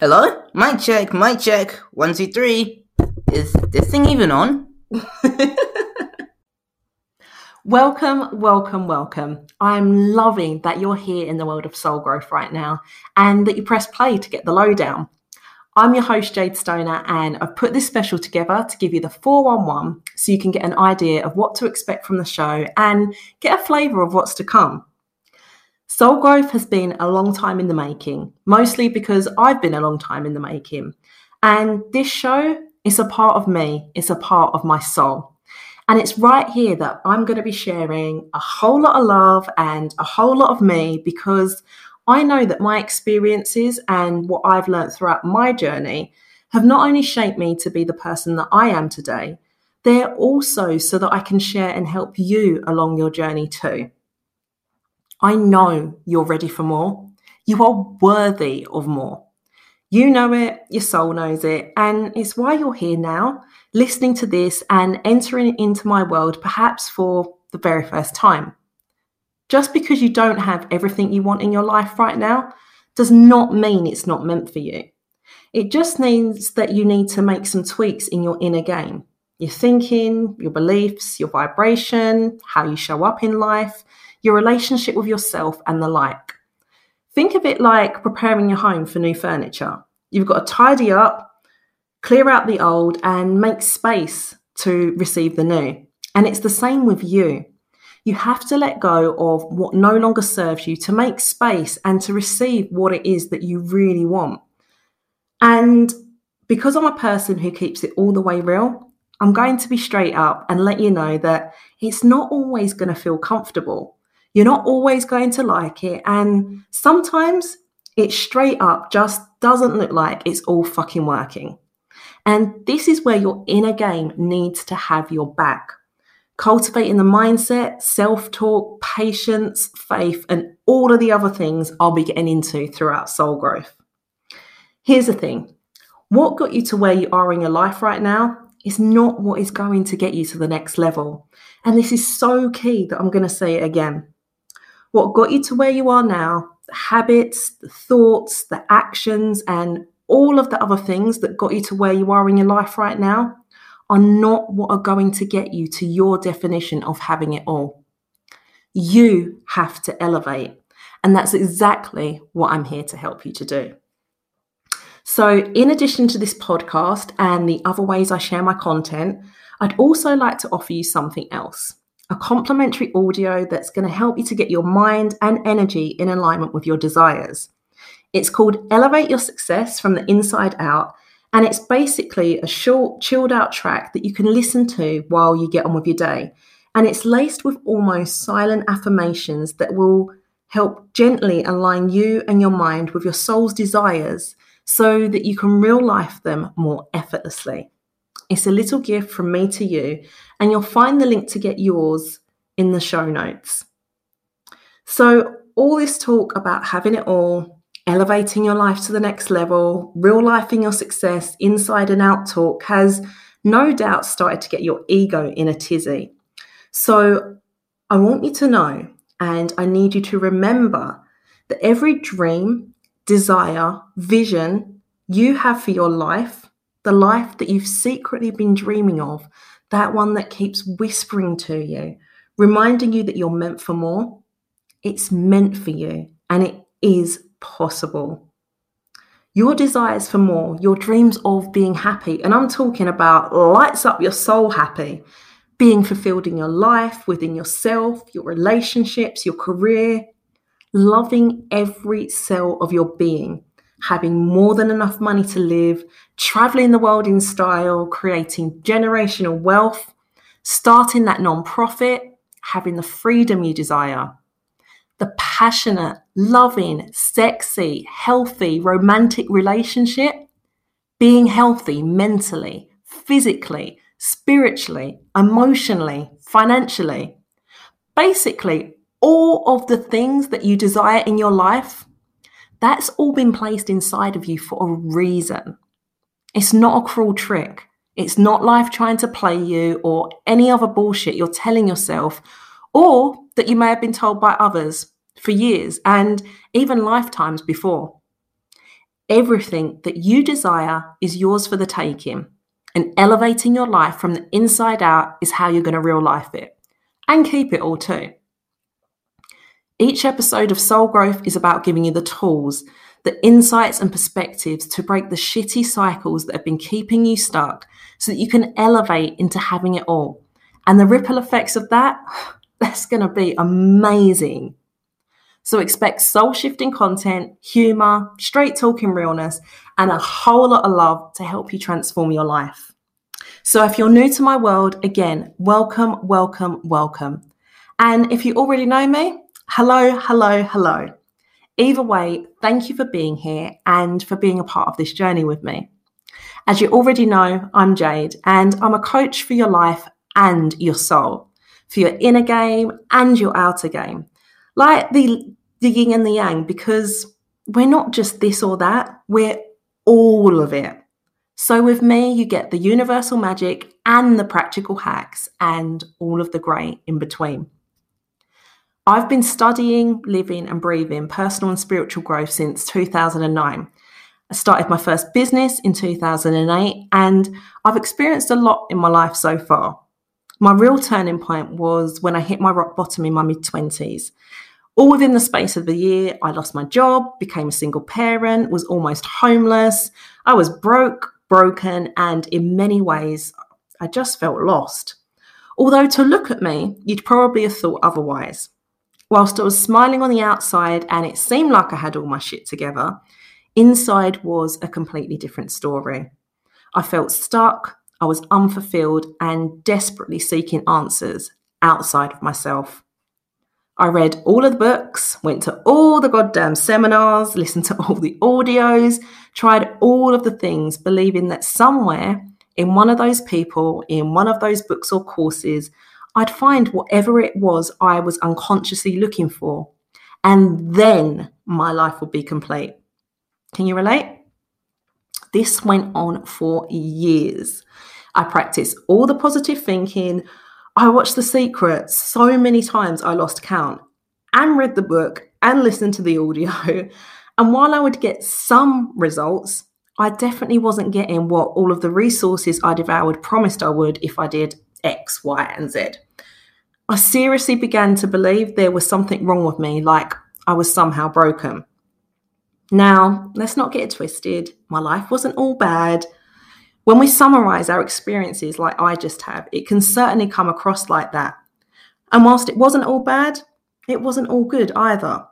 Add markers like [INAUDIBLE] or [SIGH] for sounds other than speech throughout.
Hello? Mic check, mic check. One, two, three. Is this thing even on? [LAUGHS] welcome, welcome, welcome. I'm loving that you're here in the world of soul growth right now and that you press play to get the lowdown. I'm your host, Jade Stoner, and I've put this special together to give you the 411 so you can get an idea of what to expect from the show and get a flavour of what's to come. Soul growth has been a long time in the making, mostly because I've been a long time in the making. And this show is a part of me, it's a part of my soul. And it's right here that I'm going to be sharing a whole lot of love and a whole lot of me because I know that my experiences and what I've learned throughout my journey have not only shaped me to be the person that I am today, they're also so that I can share and help you along your journey too. I know you're ready for more. You are worthy of more. You know it, your soul knows it, and it's why you're here now, listening to this and entering into my world perhaps for the very first time. Just because you don't have everything you want in your life right now does not mean it's not meant for you. It just means that you need to make some tweaks in your inner game. Your thinking, your beliefs, your vibration, how you show up in life, your relationship with yourself, and the like. Think of it like preparing your home for new furniture. You've got to tidy up, clear out the old, and make space to receive the new. And it's the same with you. You have to let go of what no longer serves you to make space and to receive what it is that you really want. And because I'm a person who keeps it all the way real, I'm going to be straight up and let you know that it's not always going to feel comfortable. You're not always going to like it. And sometimes it straight up just doesn't look like it's all fucking working. And this is where your inner game needs to have your back. Cultivating the mindset, self talk, patience, faith, and all of the other things I'll be getting into throughout soul growth. Here's the thing what got you to where you are in your life right now is not what is going to get you to the next level. And this is so key that I'm going to say it again what got you to where you are now, the habits, the thoughts, the actions, and all of the other things that got you to where you are in your life right now are not what are going to get you to your definition of having it all. You have to elevate. And that's exactly what I'm here to help you to do. So, in addition to this podcast and the other ways I share my content, I'd also like to offer you something else a complimentary audio that's going to help you to get your mind and energy in alignment with your desires. It's called Elevate Your Success from the Inside Out, and it's basically a short, chilled out track that you can listen to while you get on with your day. And it's laced with almost silent affirmations that will help gently align you and your mind with your soul's desires so that you can real life them more effortlessly. It's a little gift from me to you, and you'll find the link to get yours in the show notes. So, all this talk about having it all, elevating your life to the next level, real life in your success, inside and out talk has no doubt started to get your ego in a tizzy. So, I want you to know, and I need you to remember that every dream, desire, vision you have for your life the life that you've secretly been dreaming of, that one that keeps whispering to you, reminding you that you're meant for more, it's meant for you and it is possible. Your desires for more, your dreams of being happy, and I'm talking about lights up your soul happy, being fulfilled in your life, within yourself, your relationships, your career, loving every cell of your being having more than enough money to live, traveling the world in style, creating generational wealth, starting that non-profit, having the freedom you desire. The passionate, loving, sexy, healthy, romantic relationship, being healthy mentally, physically, spiritually, emotionally, financially. Basically, all of the things that you desire in your life that's all been placed inside of you for a reason. It's not a cruel trick. It's not life trying to play you or any other bullshit you're telling yourself or that you may have been told by others for years and even lifetimes before. everything that you desire is yours for the taking. And elevating your life from the inside out is how you're going to real life it and keep it all too. Each episode of Soul Growth is about giving you the tools, the insights and perspectives to break the shitty cycles that have been keeping you stuck so that you can elevate into having it all. And the ripple effects of that, [SIGHS] that's going to be amazing. So expect soul shifting content, humor, straight talking realness, and a whole lot of love to help you transform your life. So if you're new to my world, again, welcome, welcome, welcome. And if you already know me, hello, hello, hello. Either way, thank you for being here and for being a part of this journey with me. As you already know, I'm Jade and I'm a coach for your life and your soul, for your inner game and your outer game. Like the, the yin and the yang, because we're not just this or that, we're all of it. So, with me, you get the universal magic and the practical hacks and all of the grey in between. I've been studying, living, and breathing personal and spiritual growth since 2009. I started my first business in 2008, and I've experienced a lot in my life so far. My real turning point was when I hit my rock bottom in my mid 20s. All within the space of a year, I lost my job, became a single parent, was almost homeless. I was broke, broken, and in many ways, I just felt lost. Although to look at me, you'd probably have thought otherwise. Whilst I was smiling on the outside and it seemed like I had all my shit together, inside was a completely different story. I felt stuck, I was unfulfilled, and desperately seeking answers outside of myself. I read all of the books, went to all the goddamn seminars, listened to all the audios, tried all of the things, believing that somewhere in one of those people, in one of those books or courses, I'd find whatever it was I was unconsciously looking for. And then my life would be complete. Can you relate? This went on for years. I practiced all the positive thinking, I watched The Secret so many times I lost count and read the book and listened to the audio. [LAUGHS] And while I would get some results, I definitely wasn't getting what all of the resources I devoured promised I would if I did X, Y, and Z. I seriously began to believe there was something wrong with me, like I was somehow broken. Now, let's not get twisted. My life wasn't all bad. When we summarize our experiences like I just have, it can certainly come across like that. And whilst it wasn't all bad, it wasn't all good either.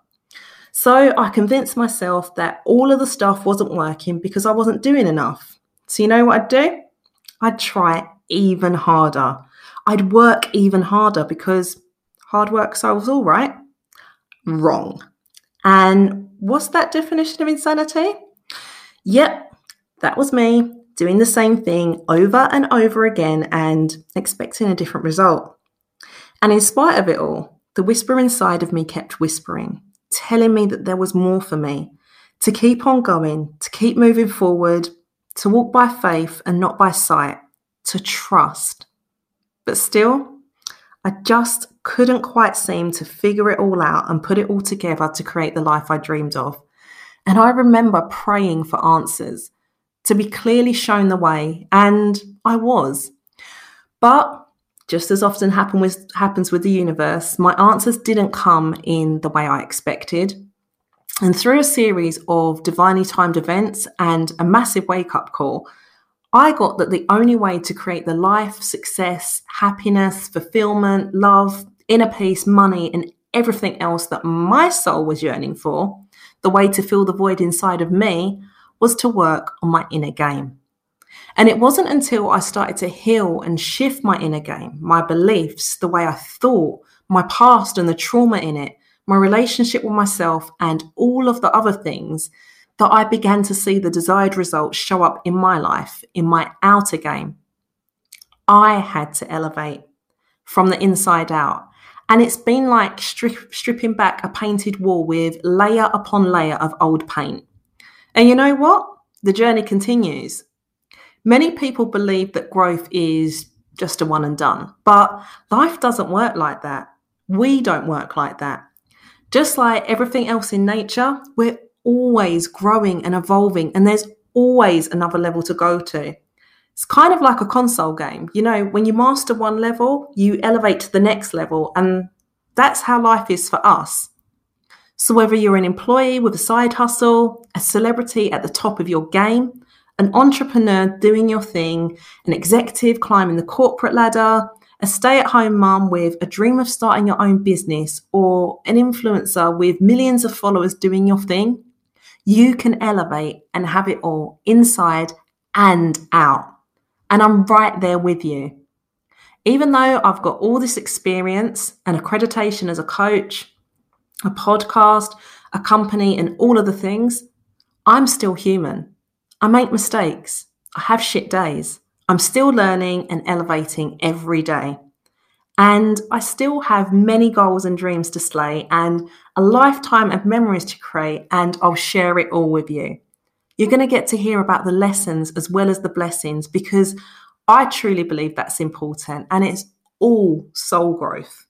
So I convinced myself that all of the stuff wasn't working because I wasn't doing enough. So, you know what I'd do? I'd try even harder. I'd work even harder because hard work solves all, right? Wrong. And what's that definition of insanity? Yep, that was me doing the same thing over and over again and expecting a different result. And in spite of it all, the whisper inside of me kept whispering, telling me that there was more for me, to keep on going, to keep moving forward, to walk by faith and not by sight, to trust. But still, I just couldn't quite seem to figure it all out and put it all together to create the life I dreamed of. And I remember praying for answers, to be clearly shown the way, and I was. But just as often happen with, happens with the universe, my answers didn't come in the way I expected. And through a series of divinely timed events and a massive wake up call, I got that the only way to create the life, success, happiness, fulfillment, love, inner peace, money, and everything else that my soul was yearning for, the way to fill the void inside of me was to work on my inner game. And it wasn't until I started to heal and shift my inner game, my beliefs, the way I thought, my past and the trauma in it, my relationship with myself, and all of the other things that I began to see the desired results show up in my life, in my outer game. I had to elevate from the inside out. And it's been like strip, stripping back a painted wall with layer upon layer of old paint. And you know what? The journey continues. Many people believe that growth is just a one and done, but life doesn't work like that. We don't work like that. Just like everything else in nature, we're always growing and evolving, and there's always another level to go to. It's kind of like a console game. You know, when you master one level, you elevate to the next level, and that's how life is for us. So, whether you're an employee with a side hustle, a celebrity at the top of your game, an entrepreneur doing your thing, an executive climbing the corporate ladder, a stay at home mum with a dream of starting your own business, or an influencer with millions of followers doing your thing, you can elevate and have it all inside and out. And I'm right there with you. Even though I've got all this experience and accreditation as a coach, a podcast, a company, and all of the things, I'm still human. I make mistakes. I have shit days. I'm still learning and elevating every day. And I still have many goals and dreams to slay and a lifetime of memories to create, and I'll share it all with you. You're going to get to hear about the lessons as well as the blessings because I truly believe that's important and it's all soul growth.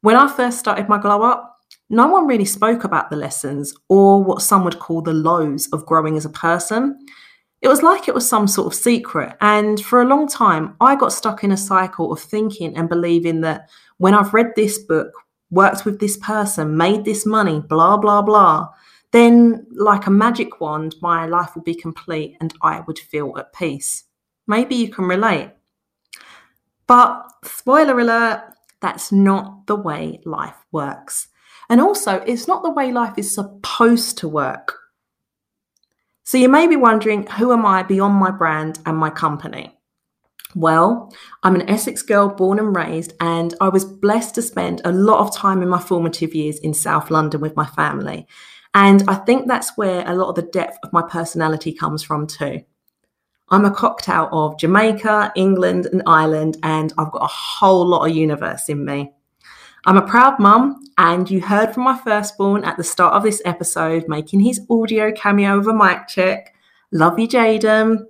When I first started my glow up, no one really spoke about the lessons or what some would call the lows of growing as a person. It was like it was some sort of secret. And for a long time, I got stuck in a cycle of thinking and believing that when I've read this book, worked with this person, made this money, blah, blah, blah, then like a magic wand, my life would be complete and I would feel at peace. Maybe you can relate. But spoiler alert, that's not the way life works. And also, it's not the way life is supposed to work. So you may be wondering, who am I beyond my brand and my company? Well, I'm an Essex girl born and raised, and I was blessed to spend a lot of time in my formative years in South London with my family. And I think that's where a lot of the depth of my personality comes from too. I'm a cocktail of Jamaica, England, and Ireland, and I've got a whole lot of universe in me. I'm a proud mum, and you heard from my firstborn at the start of this episode making his audio cameo of a mic check. Love you, Jaden.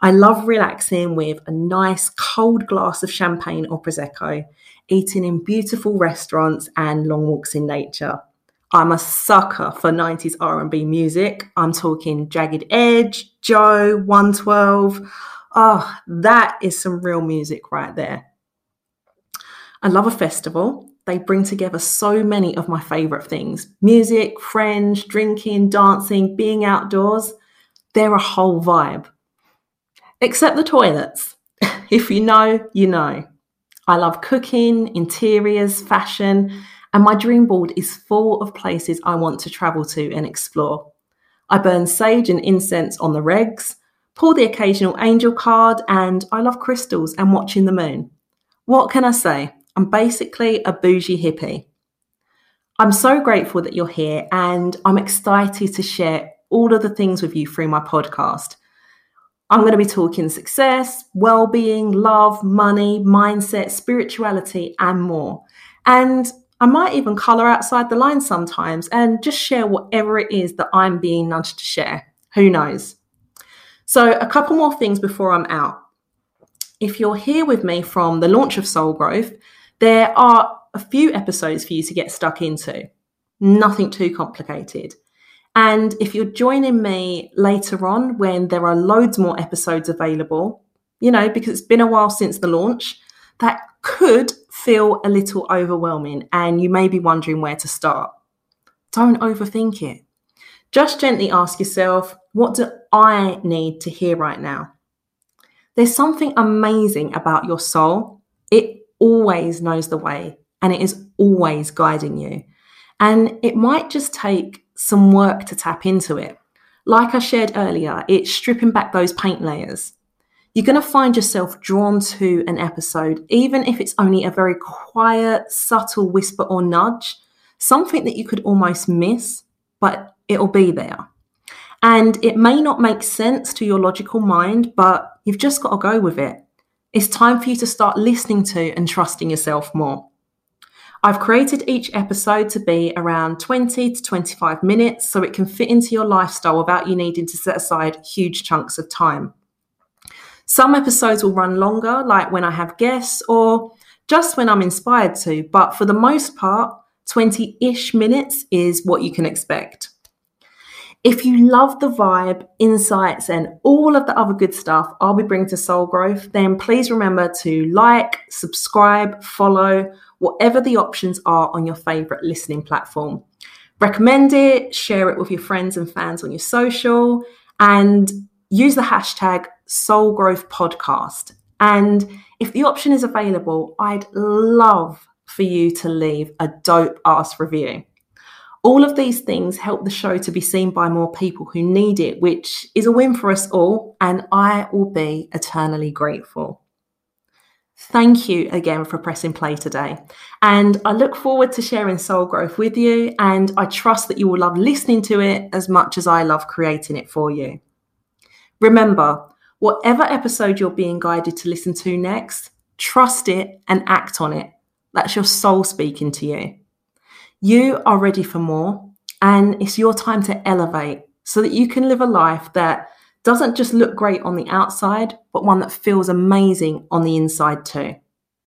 I love relaxing with a nice cold glass of champagne or prosecco, eating in beautiful restaurants and long walks in nature. I'm a sucker for 90s R&B music. I'm talking Jagged Edge, Joe, 112. Oh, ah, that is some real music right there. I love a festival. They bring together so many of my favorite things music, friends, drinking, dancing, being outdoors. They're a whole vibe. Except the toilets. [LAUGHS] if you know, you know. I love cooking, interiors, fashion, and my dream board is full of places I want to travel to and explore. I burn sage and incense on the regs, pull the occasional angel card, and I love crystals and watching the moon. What can I say? I'm basically a bougie hippie. I'm so grateful that you're here and I'm excited to share all of the things with you through my podcast. I'm going to be talking success, well being, love, money, mindset, spirituality, and more. And I might even color outside the lines sometimes and just share whatever it is that I'm being nudged to share. Who knows? So, a couple more things before I'm out. If you're here with me from the launch of Soul Growth, there are a few episodes for you to get stuck into, nothing too complicated. And if you're joining me later on when there are loads more episodes available, you know, because it's been a while since the launch, that could feel a little overwhelming and you may be wondering where to start. Don't overthink it. Just gently ask yourself, what do I need to hear right now? There's something amazing about your soul. It always knows the way and it is always guiding you. And it might just take some work to tap into it. Like I shared earlier, it's stripping back those paint layers you're going to find yourself drawn to an episode, even if it's only a very quiet, subtle whisper or nudge, something that you could almost miss, but it'll be there. And it may not make sense to your logical mind, but you've just got to go with it. It's time for you to start listening to and trusting yourself more. I've created each episode to be around 20 to 25 minutes so it can fit into your lifestyle without you needing to set aside huge chunks of time. Some episodes will run longer, like when I have guests or just when I'm inspired to, but for the most part, 20 ish minutes is what you can expect. If you love the vibe, insights, and all of the other good stuff I'll be bringing to Soul Growth, then please remember to like, subscribe, follow, whatever the options are on your favorite listening platform. Recommend it, share it with your friends and fans on your social, and use the hashtag Soul Growth Podcast. And if the option is available, I'd love for you to leave a dope ass review. All of these things help the show to be seen by more people who need it, which is a win for us all, and I will be eternally grateful. Thank you again for pressing play today. And I look forward to sharing Soul Growth with you, and I trust that you will love listening to it as much as I love creating it for you. Remember, whatever episode you're being guided to listen to next, trust it and act on it. That's your soul speaking to you. You are ready for more, and it's your time to elevate so that you can live a life that doesn't just look great on the outside, but one that feels amazing on the inside too.